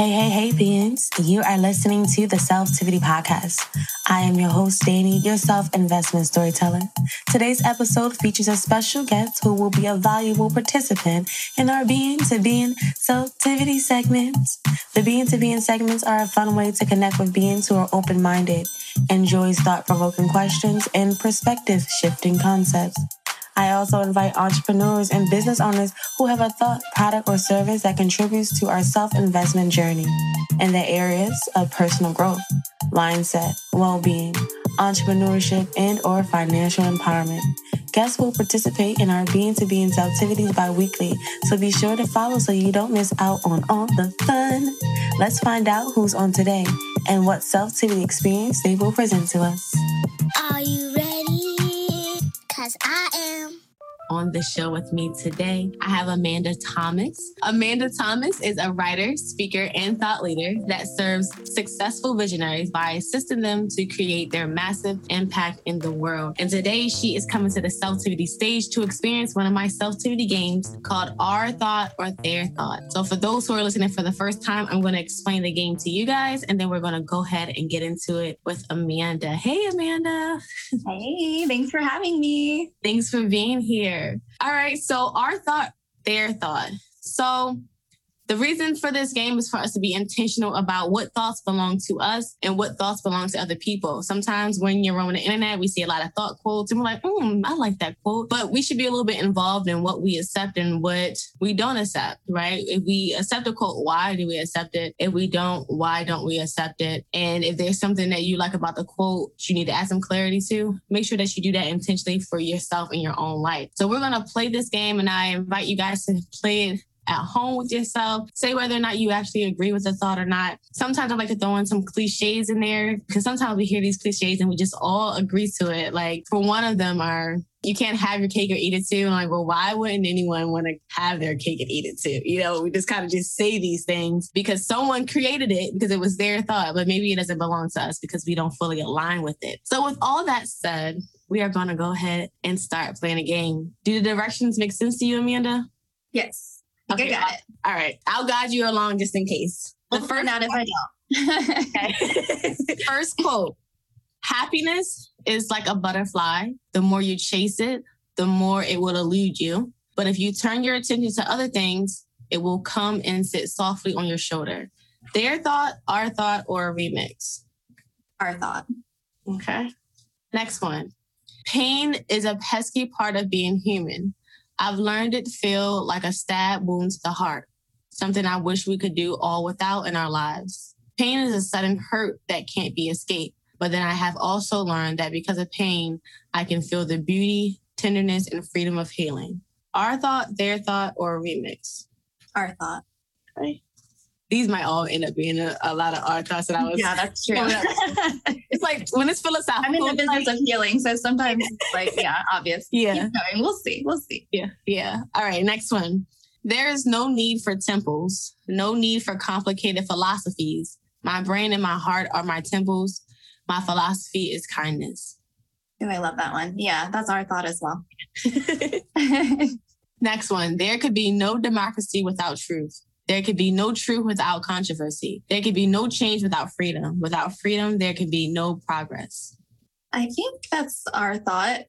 Hey, hey, hey, beings. You are listening to the Selftivity Podcast. I am your host, Danny, your self investment storyteller. Today's episode features a special guest who will be a valuable participant in our Being to Being Selftivity segments. The Being to Being segments are a fun way to connect with beings who are open minded, enjoys thought provoking questions, and perspective shifting concepts. I also invite entrepreneurs and business owners who have a thought, product, or service that contributes to our self investment journey in the areas of personal growth, mindset, well being, entrepreneurship, and or financial empowerment. Guests will participate in our Being to Being activities bi-weekly, so be sure to follow so you don't miss out on all the fun. Let's find out who's on today and what self-tivity experience they will present to us. Are you ready? Cause I am on the show with me today. I have Amanda Thomas. Amanda Thomas is a writer, speaker, and thought leader that serves successful visionaries by assisting them to create their massive impact in the world. And today she is coming to the Selftivity stage to experience one of my Selftivity games called Our Thought or Their Thought. So for those who are listening for the first time, I'm going to explain the game to you guys, and then we're going to go ahead and get into it with Amanda. Hey, Amanda. Hey, thanks for having me. Thanks for being here. All right. So our thought, their thought. So the reason for this game is for us to be intentional about what thoughts belong to us and what thoughts belong to other people. Sometimes when you're on the internet, we see a lot of thought quotes and we're like, hmm, I like that quote. But we should be a little bit involved in what we accept and what we don't accept, right? If we accept a quote, why do we accept it? If we don't, why don't we accept it? And if there's something that you like about the quote, you need to add some clarity to, make sure that you do that intentionally for yourself in your own life. So we're going to play this game and I invite you guys to play it at home with yourself. Say whether or not you actually agree with the thought or not. Sometimes I like to throw in some cliches in there because sometimes we hear these cliches and we just all agree to it. Like for one of them are you can't have your cake or eat it too. And like, well, why wouldn't anyone want to have their cake and eat it too? You know, we just kind of just say these things because someone created it because it was their thought, but maybe it doesn't belong to us because we don't fully align with it. So with all that said, we are going to go ahead and start playing a game. Do the directions make sense to you, Amanda? Yes. Okay, I got it. All right. I'll guide you along just in case. The first out if I don't. first quote. Happiness is like a butterfly. The more you chase it, the more it will elude you. But if you turn your attention to other things, it will come and sit softly on your shoulder. Their thought, our thought, or a remix? Our thought. Okay. Next one. Pain is a pesky part of being human. I've learned it to feel like a stab wound to the heart, something I wish we could do all without in our lives. Pain is a sudden hurt that can't be escaped. But then I have also learned that because of pain, I can feel the beauty, tenderness, and freedom of healing. Our thought, their thought, or a remix? Our thought. Right these might all end up being a, a lot of our thoughts that I was. Yeah, that's true. it's like when it's philosophical. I'm in the business like, of healing, so sometimes it's like, yeah, obvious. Yeah. We'll see. We'll see. Yeah. Yeah. All right. Next one. There is no need for temples, no need for complicated philosophies. My brain and my heart are my temples. My philosophy is kindness. Oh, I love that one. Yeah, that's our thought as well. Next one. There could be no democracy without truth. There could be no truth without controversy. There could be no change without freedom. Without freedom, there could be no progress. I think that's our thought.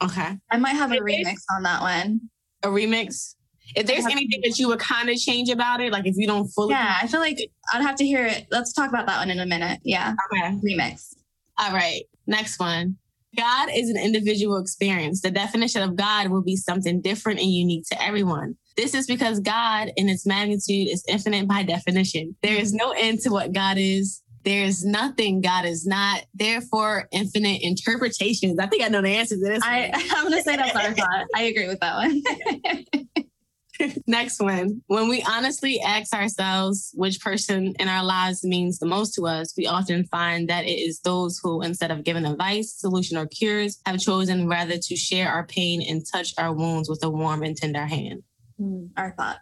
Okay. I might have a remix on that one. A remix? If there's anything that you would kind of change about it, like if you don't fully. Yeah, I feel like I'd have to hear it. Let's talk about that one in a minute. Yeah. Okay. Remix. All right. Next one. God is an individual experience. The definition of God will be something different and unique to everyone. This is because God, in its magnitude, is infinite by definition. There is no end to what God is. There is nothing God is not. Therefore, infinite interpretations. I think I know the answer to this. I, I'm going to say that's our thought. I agree with that one. Next one. When we honestly ask ourselves which person in our lives means the most to us, we often find that it is those who, instead of giving advice, solution, or cures, have chosen rather to share our pain and touch our wounds with a warm and tender hand. Mm, our thought.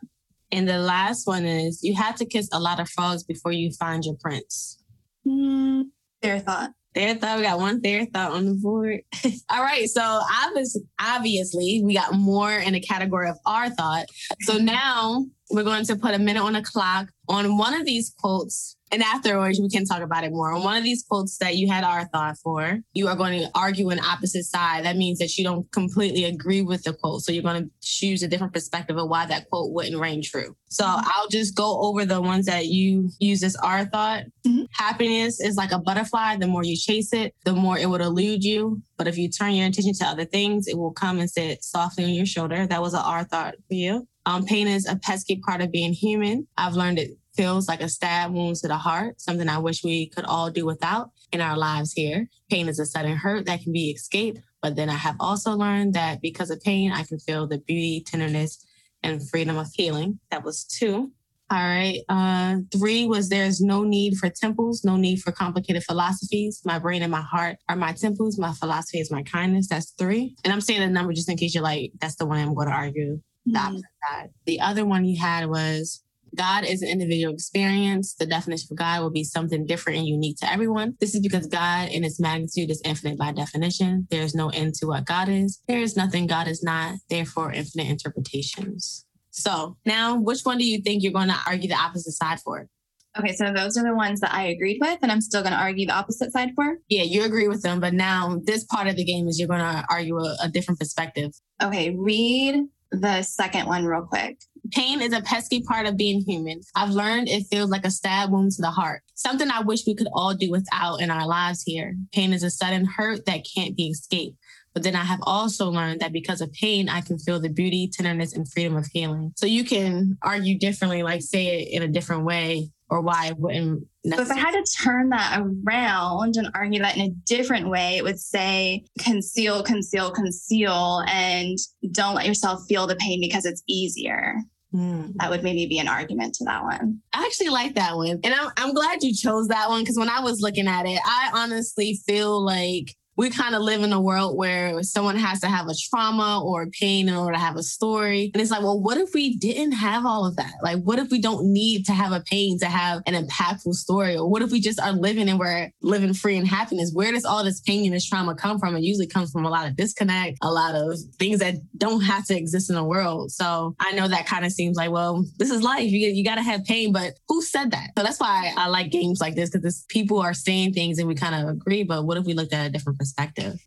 And the last one is you have to kiss a lot of frogs before you find your prince. Mm, their thought. Their thought. We got one their thought on the board. All right. So obviously, obviously, we got more in the category of our thought. So now we're going to put a minute on a clock on one of these quotes. And afterwards, we can talk about it more. On one of these quotes that you had our thought for, you are going to argue an opposite side. That means that you don't completely agree with the quote. So you're going to choose a different perspective of why that quote wouldn't ring true. So I'll just go over the ones that you use as our thought. Mhm. Happiness is like a butterfly. The more you chase it, the more it would elude you. But if you turn your attention to other things, it will come and sit softly on your shoulder. That was an our thought for you. Um, pain is a pesky part of being human. I've learned it feels like a stab wound to the heart, something I wish we could all do without in our lives here. Pain is a sudden hurt that can be escaped. But then I have also learned that because of pain, I can feel the beauty, tenderness, and freedom of healing. That was two. All right. Uh, three was there's no need for temples, no need for complicated philosophies. My brain and my heart are my temples. My philosophy is my kindness. That's three. And I'm saying the number just in case you're like, that's the one I'm going to argue the opposite side. The other one you had was God is an individual experience. The definition for God will be something different and unique to everyone. This is because God, in its magnitude, is infinite by definition. There is no end to what God is. There is nothing God is not, therefore, infinite interpretations. So now, which one do you think you're going to argue the opposite side for? Okay, so those are the ones that I agreed with, and I'm still going to argue the opposite side for. Yeah, you agree with them, but now this part of the game is you're going to argue a, a different perspective. Okay, read the second one real quick. Pain is a pesky part of being human. I've learned it feels like a stab wound to the heart, something I wish we could all do without in our lives here. Pain is a sudden hurt that can't be escaped. But then I have also learned that because of pain, I can feel the beauty, tenderness, and freedom of healing. So you can argue differently, like say it in a different way, or why it wouldn't So if I had to turn that around and argue that in a different way, it would say conceal, conceal, conceal, and don't let yourself feel the pain because it's easier. Hmm. That would maybe be an argument to that one. I actually like that one. And I'm, I'm glad you chose that one because when I was looking at it, I honestly feel like we kind of live in a world where someone has to have a trauma or pain in order to have a story. And it's like, well, what if we didn't have all of that? Like, what if we don't need to have a pain to have an impactful story? Or what if we just are living and we're living free and happiness? Where does all this pain and this trauma come from? It usually comes from a lot of disconnect, a lot of things that don't have to exist in the world. So I know that kind of seems like, well, this is life. You, you got to have pain, but who said that? So that's why I like games like this because people are saying things and we kind of agree. But what if we looked at a different perspective?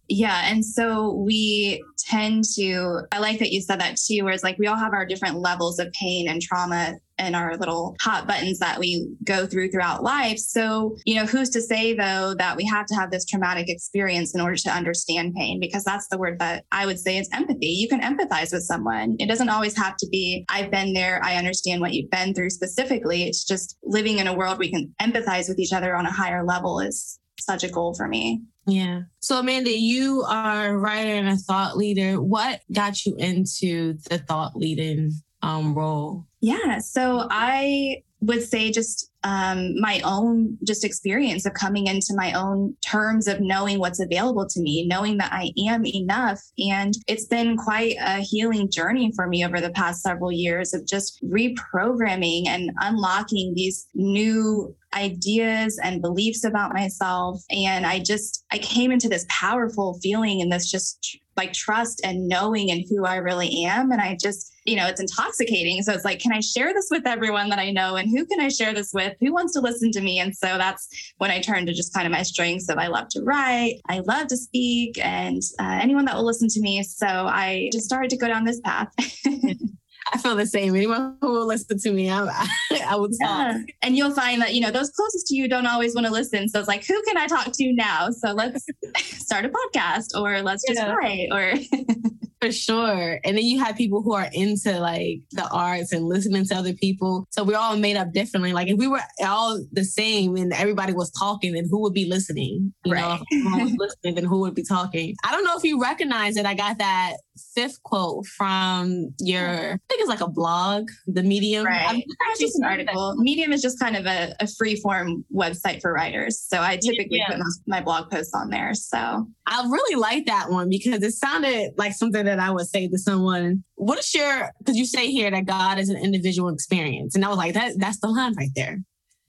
Yeah. And so we tend to, I like that you said that too, where it's like we all have our different levels of pain and trauma and our little hot buttons that we go through throughout life. So, you know, who's to say though that we have to have this traumatic experience in order to understand pain? Because that's the word that I would say is empathy. You can empathize with someone. It doesn't always have to be, I've been there, I understand what you've been through specifically. It's just living in a world we can empathize with each other on a higher level is such a goal for me. Yeah. So, Amanda, you are a writer and a thought leader. What got you into the thought leading um, role? Yeah. So I would say just um, my own just experience of coming into my own terms of knowing what's available to me, knowing that I am enough. And it's been quite a healing journey for me over the past several years of just reprogramming and unlocking these new ideas and beliefs about myself. And I just, I came into this powerful feeling and this just like trust and knowing and who I really am. And I just, you know, it's intoxicating. So it's like, can I share this with everyone that I know? And who can I share this with? Who wants to listen to me? And so that's when I turned to just kind of my strengths of I love to write, I love to speak, and uh, anyone that will listen to me. So I just started to go down this path. I feel the same. Anyone who will listen to me, I, I would talk. Yeah. And you'll find that, you know, those closest to you don't always want to listen. So it's like, who can I talk to now? So let's start a podcast or let's just Yeah. write or For sure. And then you have people who are into like the arts and listening to other people. So we're all made up differently. Like if we were all the same and everybody was talking, then who would be listening? You know, Right. if everyone was listening, then who would be talking? I don't know if you recognize it. I got that fifth quote from your, I think it's like a blog, the medium. Right. Actually just an seen that. article. Medium is just kind of a, a free form website for writers. So I typically Yeah. put my, my blog posts on there. So I really like that one because it sounded like something that I would say to someone. What is your? Because you say here that God is an individual experience, and I was like, that that's the line right there.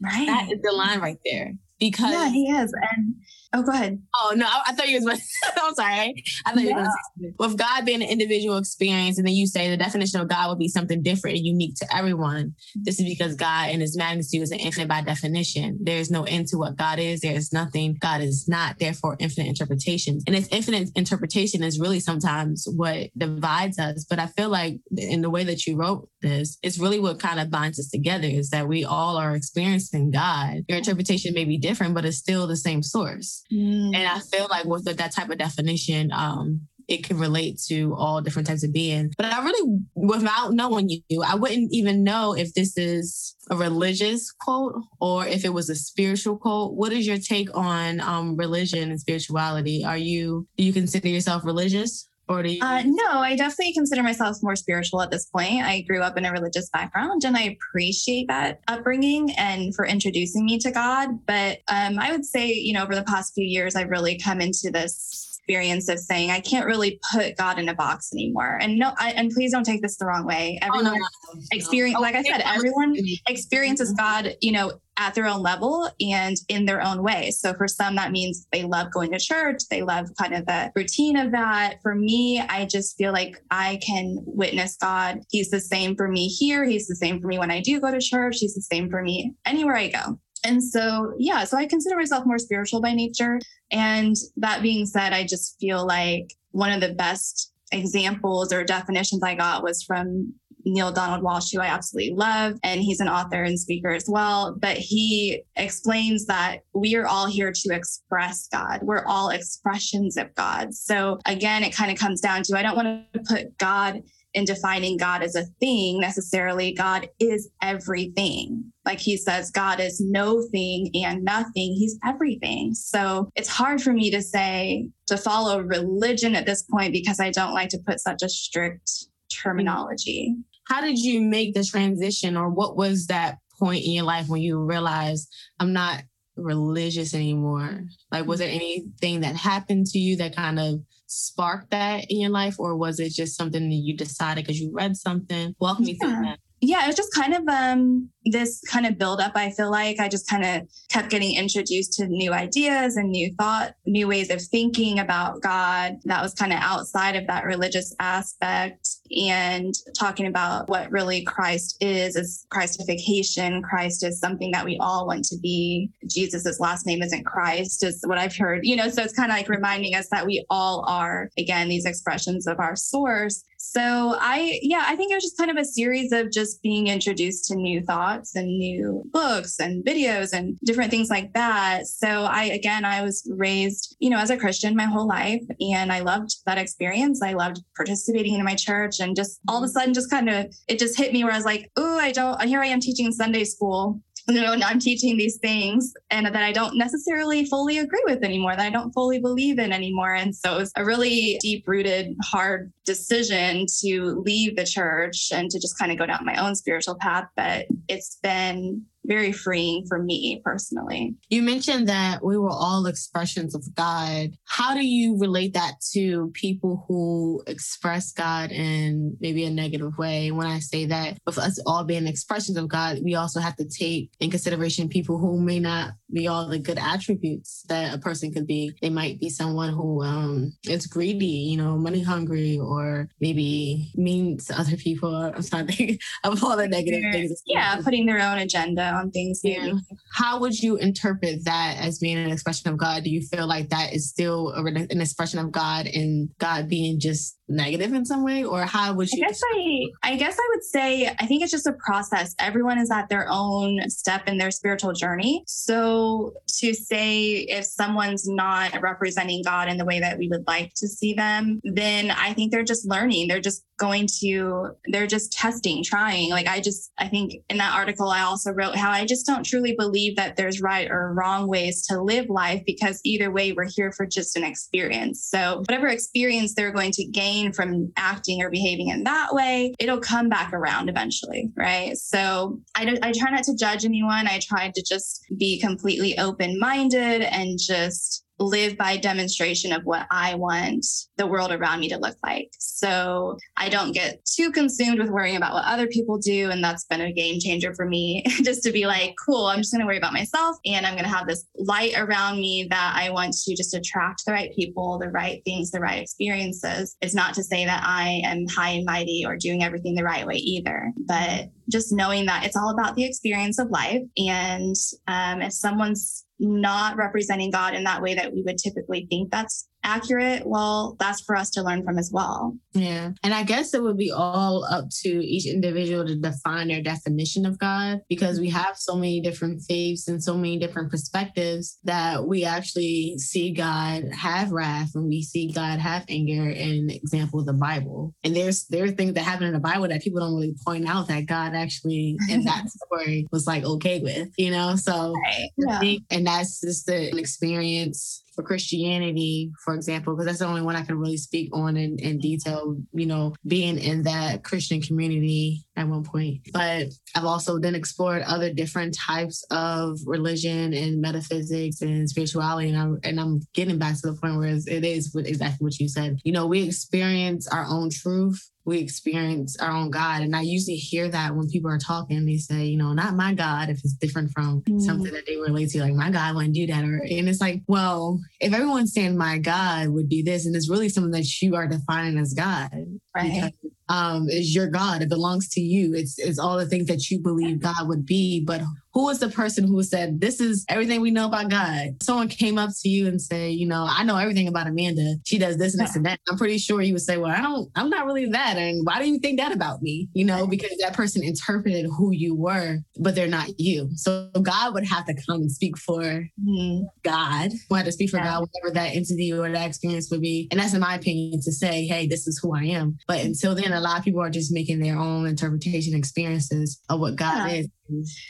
right. That is the line right there. Because yeah, he is. And Oh, go ahead. Oh no, I, I thought you was. I'm sorry. I thought you were going to. With God being an individual experience, and then you say the definition of God would be something different and unique to everyone. This is because God and His magnitude is an infinite by definition. There is no end to what God is. There is nothing. God is not. Therefore, infinite interpretations. And its infinite interpretation is really sometimes what divides us. But I feel like in the way that you wrote this, it's really what kind of binds us together. Is that we all are experiencing God. Your interpretation may be different, but it's still the same source. Mm. And I feel like with that type of definition, um, it can relate to all different types of being. But I really, without knowing you, I wouldn't even know if this is a religious quote or if it was a spiritual quote. What is your take on um, religion and spirituality? Are you do you consider yourself religious? Or do you? Uh, no, I definitely consider myself more spiritual at this point. I grew up in a religious background and I appreciate that upbringing and for introducing me to God. But um, I would say, you know, over the past few years, I've really come into this experience of saying I can't really put God in a box anymore. And no, I, and please don't take this the wrong way. Oh, Everyone no, no, no. experience, Oh, like I said, everyone experiences God, you know, at their own level and in their own way. So for some, that means they love going to church. They love kind of the routine of that. For me, I just feel like I can witness God. He's the same for me here. He's the same for me when I do go to church. He's the same for me anywhere I go. And so, yeah, so I consider myself more spiritual by nature. And that being said, I just feel like one of the best examples or definitions I got was from Neale Donald Walsch, who I absolutely love. And he's an author and speaker as well. But he explains that we are all here to express God. We're all expressions of God. So again, it kind of comes down to I don't want to put God in defining God as a thing necessarily. God is everything. Like he says, God is no thing and nothing. He's everything. So it's hard for me to say to follow religion at this point because I don't like to put such a strict terminology. How did you make the transition, or what was that point in your life when you realized I'm not religious anymore? Like, was there anything that happened to you that kind of sparked that in your life, or was it just something that you decided because you read something? Walk me through that. Yeah, it was just kind of um this kind of build up. I feel like I just kind of kept getting introduced to new ideas and new thought, new ways of thinking about God. That was kind of outside of that religious aspect and talking about what really Christ is, is Christification. Christ is something that we all want to be. Jesus's last name isn't Christ, is what I've heard. You know, so it's kind of like reminding us that we all are again these expressions of our source. So I, yeah, I think it was just kind of a series of just being introduced to new thoughts and new books and videos and different things like that. So I, again, I was raised, you know, as a Christian my whole life and I loved that experience. I loved participating in my church and just all of a mm-hmm. sudden just kind of, it just hit me where I was like, oh, I don't, here I am teaching Sunday school you know, I'm teaching these things and that I don't necessarily fully agree with anymore, that I don't fully believe in anymore. And so it was a really deep rooted, hard decision to leave the church and to just kind of go down my own spiritual path. But it's been very freeing for me personally. You mentioned that we were all expressions of God. How do you relate that to people who express God in maybe a negative way? When I say that, with us all being expressions of God, we also have to take in consideration people who may not be all the good attributes that a person could be. They might be someone who um, is greedy, you know, money hungry, or maybe mean to other people. I'm trying to think of all the negative things. Yeah, putting their own agenda on things. Yeah. How would you interpret that as being an expression of God? Do you feel like that is still a, an expression of God and God being just negative in some way? Or how would I you? guess I, I guess I would say I think it's just a process. Everyone is at their own step in their spiritual journey. So to say if someone's not representing God in the way that we would like to see them, then I think they're just learning. They're just going to they're just testing, trying. Like I just I think in that article I also wrote how I just don't truly believe that there's right or wrong ways to live life because either way we're here for just an experience. So whatever experience they're going to gain from acting or behaving in that way, it'll come back around eventually, right? So I, I try not to judge anyone. I try to just be completely open minded and just live by demonstration of what I want the world around me to look like. So I don't get too consumed with worrying about what other people do. And that's been a game changer for me, just to be like, cool, I'm just going to worry about myself and I'm going to have this light around me that I want to just attract the right people, the right things, the right experiences. It's not to say that I am high and mighty or doing everything the right way either, but just knowing that it's all about the experience of life. And um, if someone's not representing God in that way that we would typically think that's accurate, well, that's for us to learn from as well. Yeah. And I guess it would be all up to each individual to define their definition of God because we have so many different faiths and so many different perspectives that we actually see God have wrath and we see God have anger in example of the Bible. And there's there are things that happen in the Bible that people don't really point out that God actually in that story was like okay with, you know? So right. yeah. and that's just an experience for Christianity, for example, because that's the only one I can really speak on in, in detail, you know, being in that Christian community at one point. But I've also then explored other different types of religion and metaphysics and spirituality. And I'm, and I'm getting back to the point where it is exactly what you said. You know, we experience our own truth we experience our own God. And I usually hear that when people are talking, they say, you know, not my God, if it's different from mm. something that they relate to, like my God wouldn't do that. Or and it's like, well, if everyone's saying my God would be this, and it's really something that you are defining as God. Right. Because um, is your God. It belongs to you. It's it's all the things that you believe God would be. But who is the person who said, This is everything we know about God? Someone came up to you and say, you know, I know everything about Amanda. She does this and this and that. I'm pretty sure you would say, Well, I don't, I'm not really that. And why do you think that about me? You know, because that person interpreted who you were, but they're not you. So God would have to come and speak for mm-hmm. God. Would have to speak for yeah. God, whatever that entity or that experience would be. And that's in my opinion to say, hey, this is who I am. But until then, a lot of people are just making their own interpretation experiences of what God yeah. is.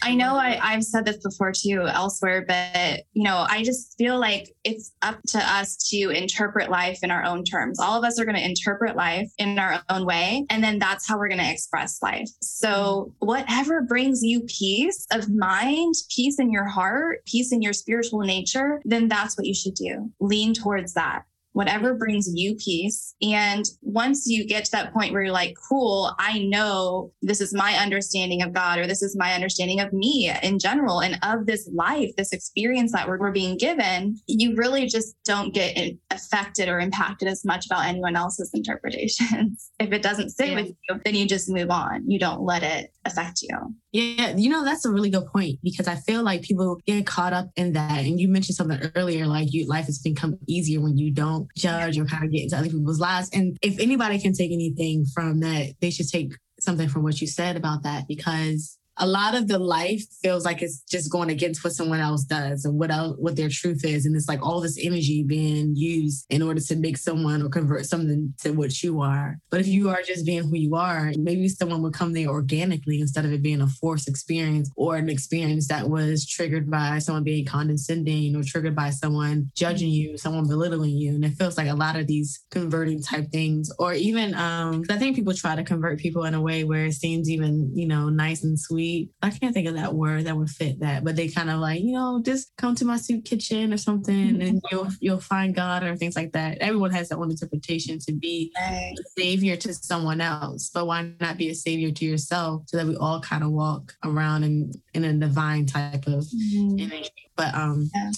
I know I, I've said this before too elsewhere, but you know, I just feel like it's up to us to interpret life in our own terms. All of us are going to interpret life in our own way, and then that's how we're going to express life. So, whatever brings you peace of mind, peace in your heart, peace in your spiritual nature, then that's what you should do. Lean towards that whatever brings you peace. And once you get to that point where you're like, cool, I know this is my understanding of God, or this is my understanding of me in general and of this life, this experience that we're, we're being given, you really just don't get affected or impacted as much about anyone else's interpretations. if it doesn't sit yeah. with you, then you just move on. You don't let it affect you. Yeah, you know, that's a really good point because I feel like people get caught up in that. And you mentioned something earlier, like you life has become easier when you don't judge or kind of get into other people's lives. And if anybody can take anything from that, they should take something from what you said about that because a lot of the life feels like it's just going against what someone else does and what else, what their truth is. And it's like all this energy being used in order to make someone or convert something to what you are. But if you are just being who you are, maybe someone would come there organically instead of it being a forced experience or an experience that was triggered by someone being condescending or triggered by someone judging you, someone belittling you. And it feels like a lot of these converting type things, or even um, I think people try to convert people in a way where it seems even, you know, nice and sweet I can't think of that word that would fit that, but they kind of like, you know, just come to my soup kitchen or something mm-hmm. and you'll you'll find God or things like that. Everyone has their own interpretation to be right. a savior to someone else, but why not be a savior to yourself so that we all kind of walk around in in a divine type of mm-hmm. energy. But um yeah.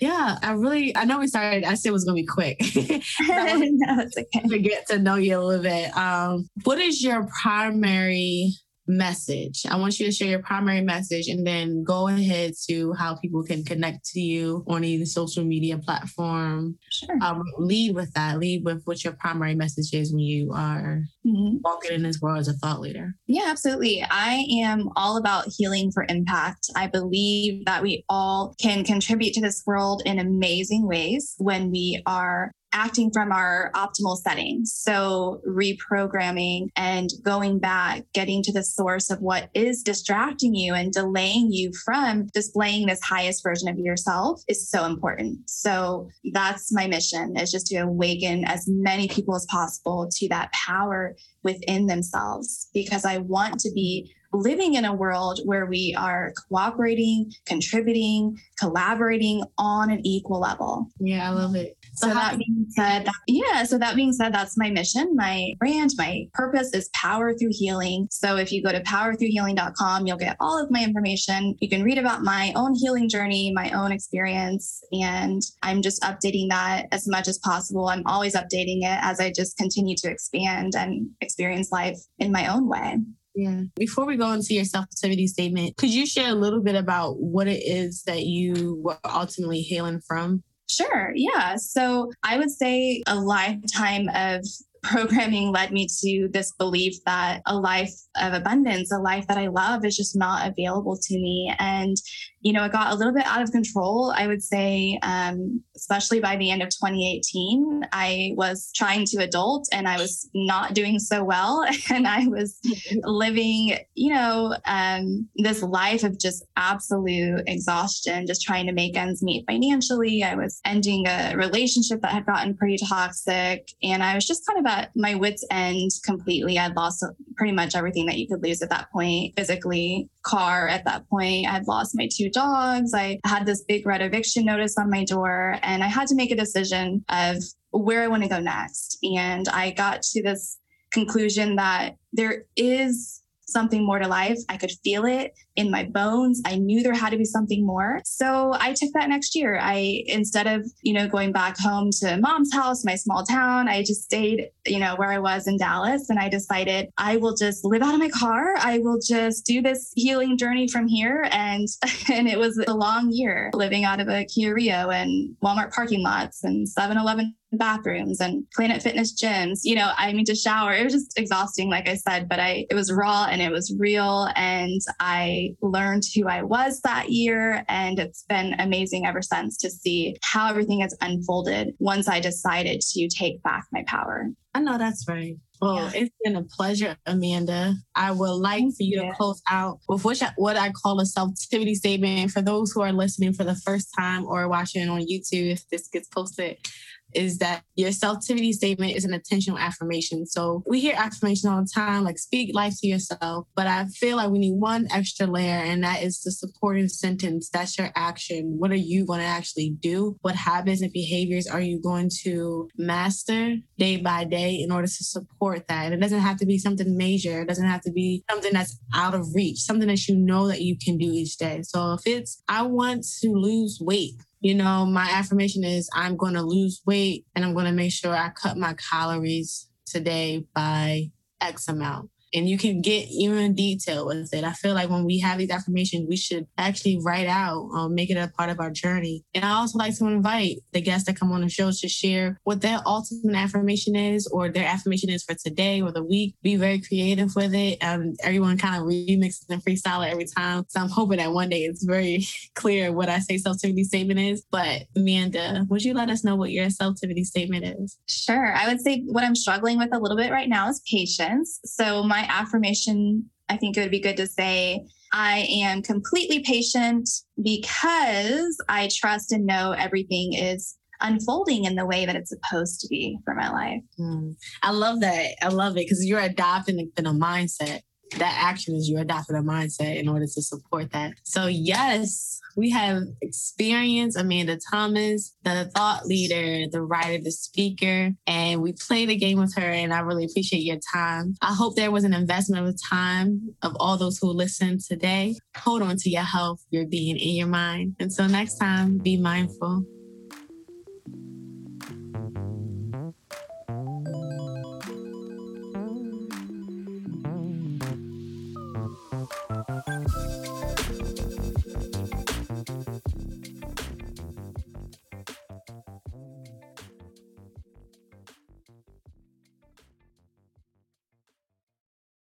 Yeah, I really, I know we started, I said it was going to be quick. no, it's okay. To get to know you a little bit. Um, what is your primary message. I want you to share your primary message and then go ahead to how people can connect to you on either social media platform. Sure. Um, lead with that. Lead with what your primary message is when you are mm-hmm. walking in this world as a thought leader. Yeah, absolutely. I am all about healing for impact. I believe that we all can contribute to this world in amazing ways when we are acting from our optimal settings. So reprogramming and going back, getting to the source of what is distracting you and delaying you from displaying this highest version of yourself is so important. So that's my mission is just to awaken as many people as possible to that power within themselves because I want to be living in a world where we are cooperating, contributing, collaborating on an equal level. Yeah, I love it. So, so that being said, that, yeah, so that being said, that's my mission. My brand, my purpose is power through healing. So if you go to powerthroughhealing.com, you'll get all of my information. You can read about my own healing journey, my own experience, and I'm just updating that as much as possible. I'm always updating it as I just continue to expand and experience life in my own way. Yeah. Before we go into your Selftivity statement, could you share a little bit about what it is that you were ultimately hailing from? Sure. Yeah. So I would say a lifetime of programming led me to this belief that a life of abundance, a life that I love, is just not available to me. And, you know, it got a little bit out of control. I would say, um, especially by the end of 2018, I was trying to adult and I was not doing so well. And I was living, you know, um, this life of just absolute exhaustion, just trying to make ends meet financially. I was ending a relationship that had gotten pretty toxic. And I was just kind of at my wits' end completely. I'd lost pretty much everything that you could lose at that point physically, car at that point. I had lost my two dogs. I had this big red eviction notice on my door, and I had to make a decision of where I want to go next. And I got to this conclusion that there is something more to life. I could feel it in my bones. I knew there had to be something more. So I took that next year. I, instead of, you know, going back home to mom's house, my small town, I just stayed, you know, where I was in Dallas. And I decided I will just live out of my car. I will just do this healing journey from here. And, and it was a long year living out of a Kia Rio and Walmart parking lots and 7 Eleven bathrooms and Planet Fitness gyms. You know, I mean, to shower, it was just exhausting, like I said, but I, it was raw and it was real. And I learned who I was that year. And it's been amazing ever since to see how everything has unfolded once I decided to take back my power. I know that's right. Well, yeah. it's been a pleasure, Amanda. I would like for you yeah. to close out with what I, what I call a Selftivity statement for those who are listening for the first time or watching on YouTube if this gets posted is that your Selftivity statement is an intentional affirmation. So we hear affirmation all the time, like speak life to yourself. But I feel like we need one extra layer, and that is the supporting sentence. That's your action. What are you going to actually do? What habits and behaviors are you going to master day by day in order to support that? And it doesn't have to be something major. It doesn't have to be something that's out of reach, something that you know that you can do each day. So if it's, I want to lose weight, you know, my affirmation is I'm going to lose weight and I'm going to make sure I cut my calories today by X amount and you can get even detail with it. I feel like when we have these affirmations, we should actually write out, um, make it a part of our journey. And I also like to invite the guests that come on the show to share what their ultimate affirmation is or their affirmation is for today or the week. Be very creative with it. Um, everyone kind of remixes and freestyle it every time. So I'm hoping that one day it's very clear what I say Selftivity statement is. But Amanda, would you let us know what your Selftivity statement is? Sure. I would say what I'm struggling with a little bit right now is patience. So my affirmation, I think it would be good to say, I am completely patient because I trust and know everything is unfolding in the way that it's supposed to be for my life. Mm. I love that. I love it because you're adopting a mindset. That action is you adopting a mindset in order to support that. So, yes, we have experience Amanda Thomas, the thought leader, the writer, the speaker, and we played a game with her. And I really appreciate your time. I hope there was an investment of time of all those who listened today. Hold on to your health, your being, and your mind. Until next time, be mindful.